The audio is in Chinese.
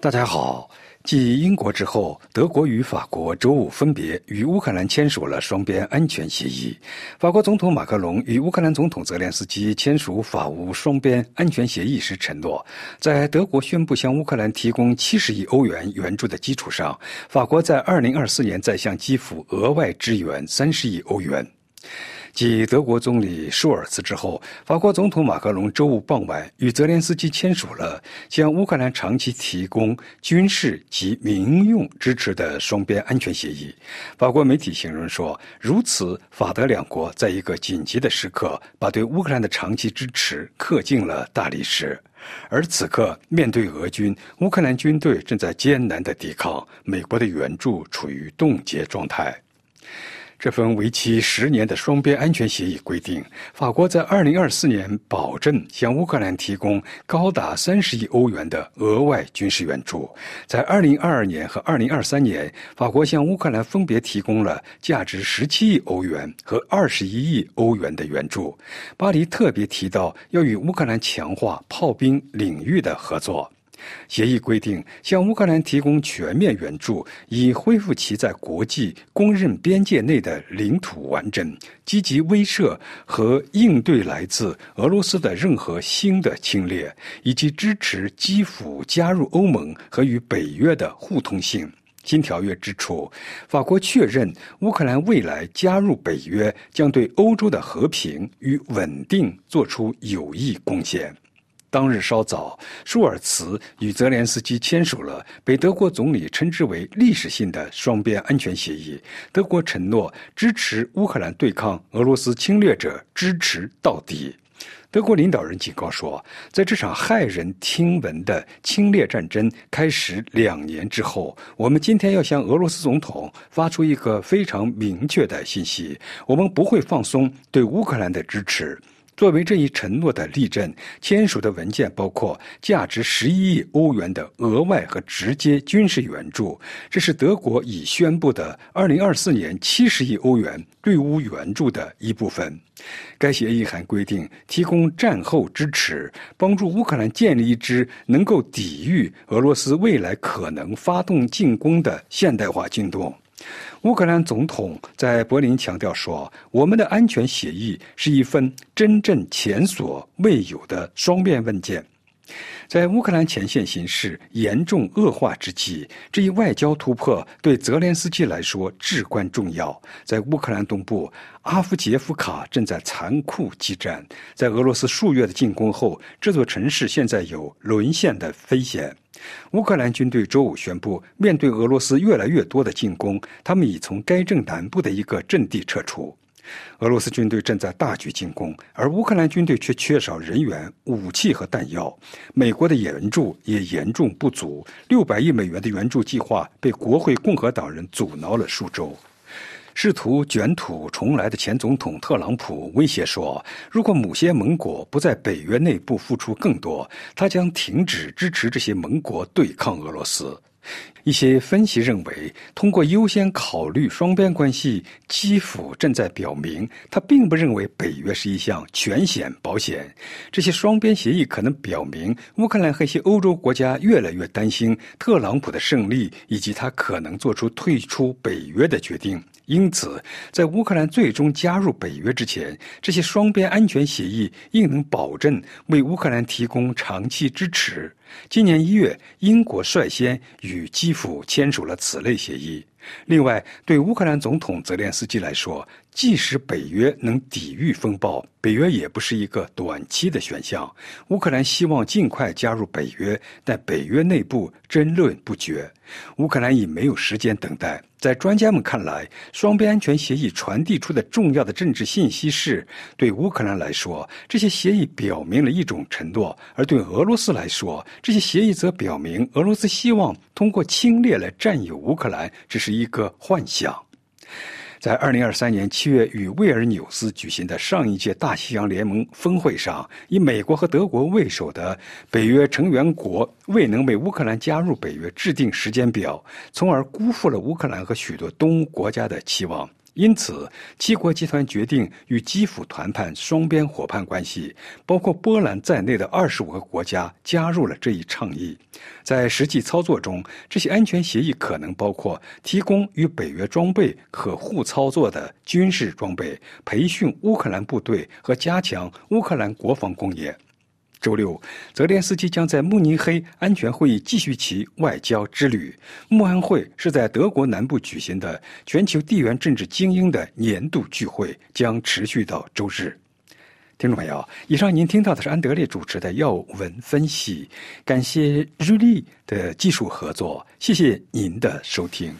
大家好。继英国之后，德国与法国周五分别与乌克兰签署了双边安全协议。法国总统马克龙与乌克兰总统泽连斯基签署法乌双边安全协议时承诺，在德国宣布向乌克兰提供七十亿欧元援助的基础上，法国在二零二四年再向基辅额外支援三十亿欧元。继德国总理舒尔茨之后，法国总统马克龙周五傍晚与泽连斯基签署了向乌克兰长期提供军事及民用支持的双边安全协议。法国媒体形容说，如此，法德两国在一个紧急的时刻，把对乌克兰的长期支持刻进了大理石。而此刻，面对俄军，乌克兰军队正在艰难的抵抗，美国的援助处于冻结状态。这份为期十年的双边安全协议规定，法国在2024年保证向乌克兰提供高达30亿欧元的额外军事援助。在2022年和2023年，法国向乌克兰分别提供了价值17亿欧元和21亿欧元的援助。巴黎特别提到要与乌克兰强化炮兵领域的合作。协议规定，向乌克兰提供全面援助，以恢复其在国际公认边界内的领土完整，积极威慑和应对来自俄罗斯的任何新的侵略，以及支持基辅加入欧盟和与北约的互通性。新条约指出，法国确认乌克兰未来加入北约将对欧洲的和平与稳定做出有益贡献。当日稍早，舒尔茨与泽连斯基签署了被德国总理称之为历史性的双边安全协议。德国承诺支持乌克兰对抗俄罗斯侵略者，支持到底。德国领导人警告说，在这场骇人听闻的侵略战争开始两年之后，我们今天要向俄罗斯总统发出一个非常明确的信息：我们不会放松对乌克兰的支持。作为这一承诺的例证，签署的文件包括价值十一亿欧元的额外和直接军事援助，这是德国已宣布的二零二四年七十亿欧元对乌援助的一部分。该协议还规定提供战后支持，帮助乌克兰建立一支能够抵御俄罗斯未来可能发动进攻的现代化军队。乌克兰总统在柏林强调说：“我们的安全协议是一份真正前所未有的双边文件。”在乌克兰前线形势严重恶化之际，这一外交突破对泽连斯基来说至关重要。在乌克兰东部，阿夫杰夫卡正在残酷激战。在俄罗斯数月的进攻后，这座城市现在有沦陷的危险。乌克兰军队周五宣布，面对俄罗斯越来越多的进攻，他们已从该镇南部的一个阵地撤出。俄罗斯军队正在大举进攻，而乌克兰军队却缺少人员、武器和弹药。美国的援助也严重不足，六百亿美元的援助计划被国会共和党人阻挠了数周。试图卷土重来的前总统特朗普威胁说：“如果某些盟国不在北约内部付出更多，他将停止支持这些盟国对抗俄罗斯。”一些分析认为，通过优先考虑双边关系，基辅正在表明他并不认为北约是一项全险保险。这些双边协议可能表明，乌克兰和一些欧洲国家越来越担心特朗普的胜利，以及他可能做出退出北约的决定。因此，在乌克兰最终加入北约之前，这些双边安全协议应能保证为乌克兰提供长期支持。今年一月，英国率先与基辅签署了此类协议。另外，对乌克兰总统泽连斯基来说，即使北约能抵御风暴，北约也不是一个短期的选项。乌克兰希望尽快加入北约，但北约内部争论不绝，乌克兰已没有时间等待。在专家们看来，双边安全协议传递出的重要的政治信息是：对乌克兰来说，这些协议表明了一种承诺；而对俄罗斯来说，这些协议则表明俄罗斯希望通过侵略来占有乌克兰，只是一个幻想。在二零二三年七月与威尔纽斯举行的上一届大西洋联盟峰会上，以美国和德国为首的北约成员国未能为乌克兰加入北约制定时间表，从而辜负了乌克兰和许多东欧国家的期望。因此，七国集团决定与基辅谈判双边伙伴关系，包括波兰在内的二十五个国家加入了这一倡议。在实际操作中，这些安全协议可能包括提供与北约装备可互操作的军事装备、培训乌克兰部队和加强乌克兰国防工业。周六，泽连斯基将在慕尼黑安全会议继续其外交之旅。慕安会是在德国南部举行的全球地缘政治精英的年度聚会，将持续到周日。听众朋友，以上您听到的是安德烈主持的要闻分析，感谢日立的技术合作，谢谢您的收听。